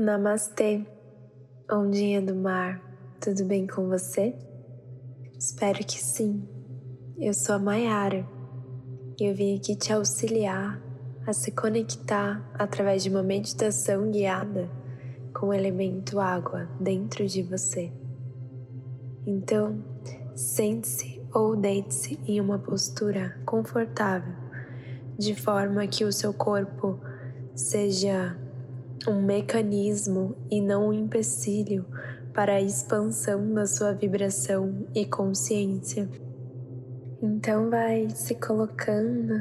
Namastê, ondinha do mar, tudo bem com você? Espero que sim. Eu sou a Mayara e eu vim aqui te auxiliar a se conectar através de uma meditação guiada com o elemento água dentro de você. Então, sente-se ou deite-se em uma postura confortável, de forma que o seu corpo seja um mecanismo e não um empecilho para a expansão da sua vibração e consciência. Então vai se colocando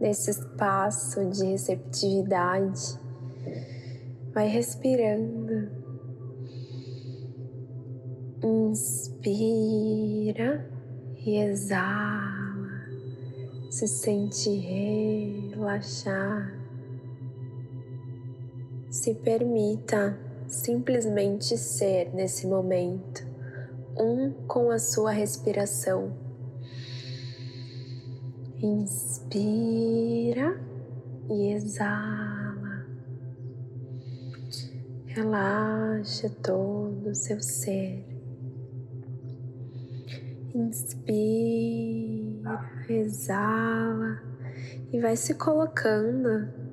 nesse espaço de receptividade, vai respirando. Inspira e exala, se sente relaxar se permita simplesmente ser nesse momento, um com a sua respiração. Inspira e exala. Relaxa todo o seu ser. Inspira, exala e vai se colocando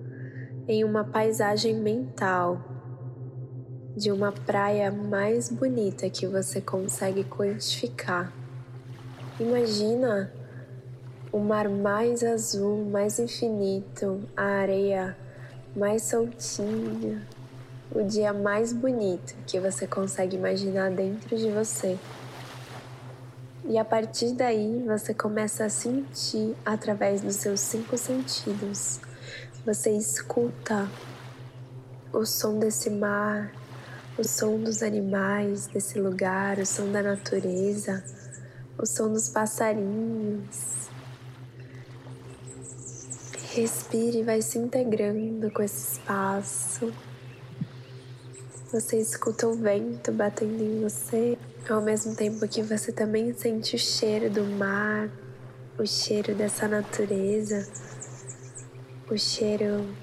em uma paisagem mental de uma praia mais bonita que você consegue quantificar. Imagina o mar mais azul, mais infinito, a areia mais soltinha, o dia mais bonito que você consegue imaginar dentro de você. E a partir daí você começa a sentir através dos seus cinco sentidos você escuta o som desse mar, o som dos animais desse lugar, o som da natureza, o som dos passarinhos. Respire e vai se integrando com esse espaço. Você escuta o vento batendo em você, ao mesmo tempo que você também sente o cheiro do mar, o cheiro dessa natureza o cheiro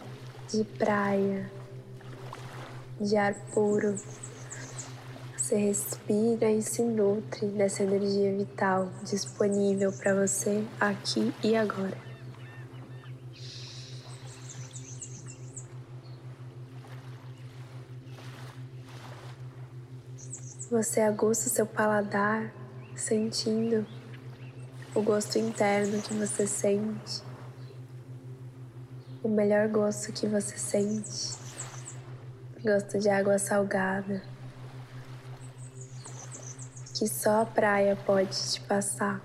de praia, de ar puro. Você respira e se nutre dessa energia vital disponível para você aqui e agora. Você aguça o seu paladar, sentindo o gosto interno que você sente o melhor gosto que você sente, gosto de água salgada, que só a praia pode te passar.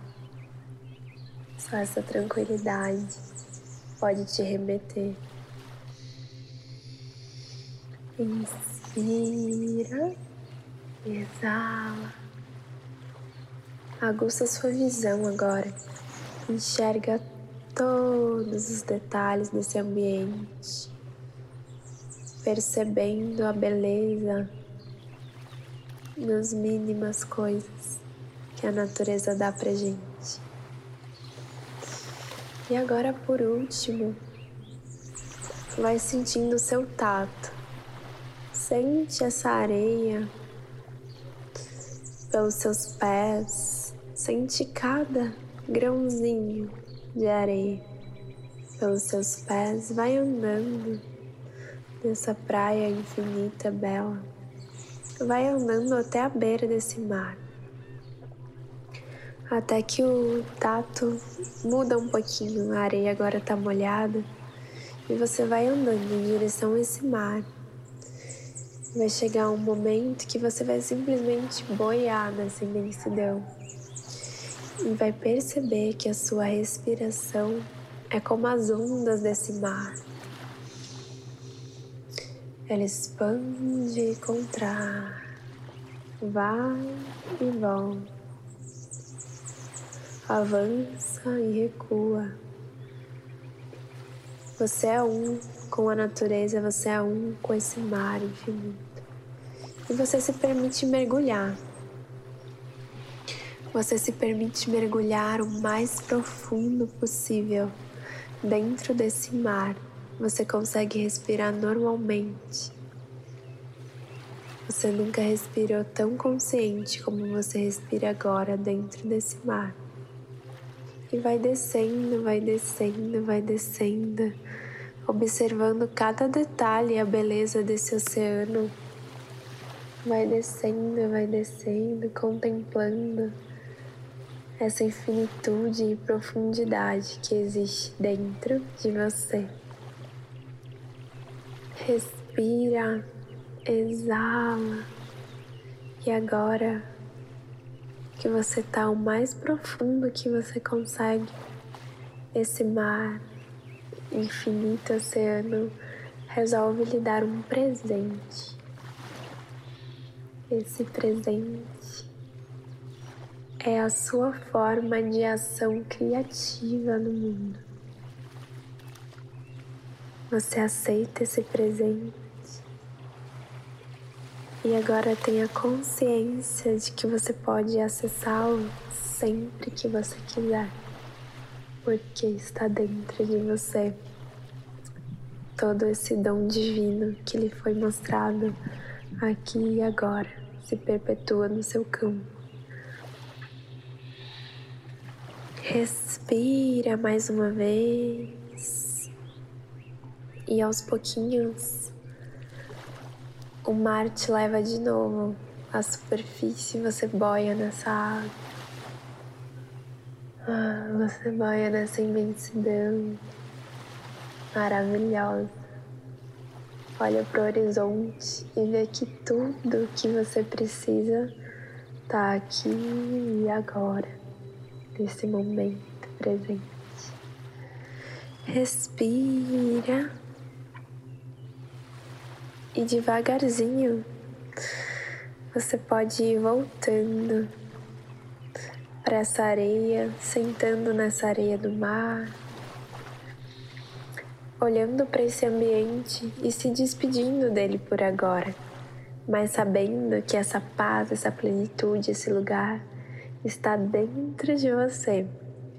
Só essa tranquilidade pode te remeter. Inspira, exala. Aguça sua visão agora. Enxerga todos os detalhes desse ambiente, percebendo a beleza nas mínimas coisas que a natureza dá pra gente. E agora, por último, vai sentindo o seu tato. Sente essa areia pelos seus pés, sente cada grãozinho de areia pelos seus pés, vai andando nessa praia infinita, bela. Vai andando até a beira desse mar. Até que o tato muda um pouquinho, a areia agora tá molhada e você vai andando em direção a esse mar. Vai chegar um momento que você vai simplesmente boiar nessa imensidão e vai perceber que a sua respiração é como as ondas desse mar. Ela expande e contrai, vai e volta, avança e recua. Você é um com a natureza, você é um com esse mar infinito. E você se permite mergulhar você se permite mergulhar o mais profundo possível dentro desse mar. Você consegue respirar normalmente. Você nunca respirou tão consciente como você respira agora dentro desse mar. E vai descendo, vai descendo, vai descendo, observando cada detalhe e a beleza desse oceano. Vai descendo, vai descendo, contemplando essa infinitude e profundidade que existe dentro de você. Respira, exala. E agora que você está o mais profundo que você consegue, esse mar, infinito oceano, resolve lhe dar um presente. Esse presente é a sua forma de ação criativa no mundo. Você aceita esse presente e agora tenha consciência de que você pode acessá-lo sempre que você quiser, porque está dentro de você todo esse dom divino que lhe foi mostrado aqui e agora se perpetua no seu campo. Respira mais uma vez e aos pouquinhos o mar te leva de novo à superfície, você boia nessa água. Ah, você boia nessa imensidão maravilhosa. Olha para o horizonte e vê que tudo que você precisa está aqui e agora, nesse momento presente. Respira e devagarzinho você pode ir voltando para essa areia, sentando nessa areia do mar, olhando para esse ambiente e se despedindo dele por agora, mas sabendo que essa paz, essa plenitude, esse lugar está dentro de você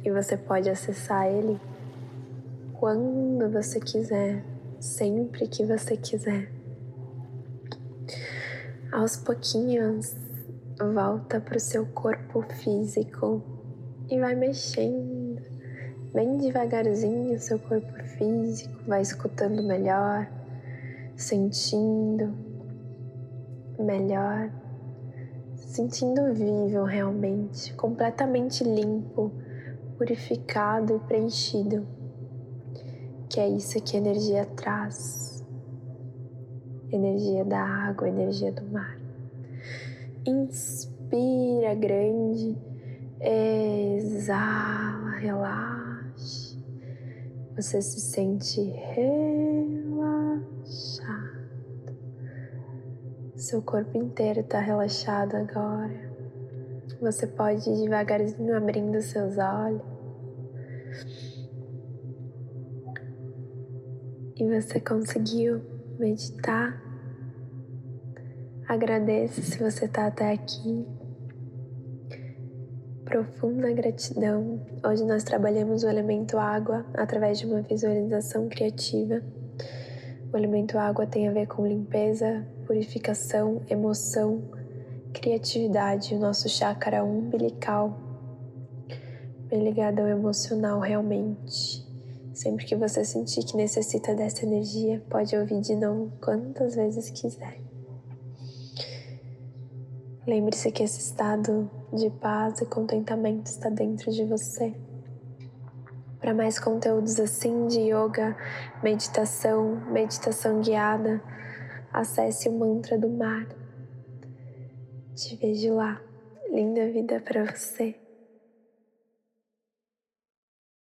e você pode acessar ele quando você quiser, sempre que você quiser. Aos pouquinhos, volta para o seu corpo físico e vai mexendo bem devagarzinho seu corpo físico, vai escutando melhor, sentindo melhor, sentindo vivo realmente, completamente limpo, purificado e preenchido. Que é isso que a energia traz energia da água, energia do mar. Inspira grande, exala, relaxe. Você se sente relaxado. Seu corpo inteiro está relaxado agora. Você pode ir devagarzinho abrindo seus olhos. E você conseguiu meditar. Agradeça se você está até aqui. Profunda gratidão. Hoje nós trabalhamos o elemento água através de uma visualização criativa. O elemento água tem a ver com limpeza, purificação, emoção, criatividade, o nosso chácara umbilical, bem ligado ao emocional realmente. Sempre que você sentir que necessita dessa energia, pode ouvir de novo quantas vezes quiser. Lembre-se que esse estado de paz e contentamento está dentro de você. Para mais conteúdos assim de yoga, meditação, meditação guiada, acesse o mantra do mar. Te vejo lá. Linda vida para você.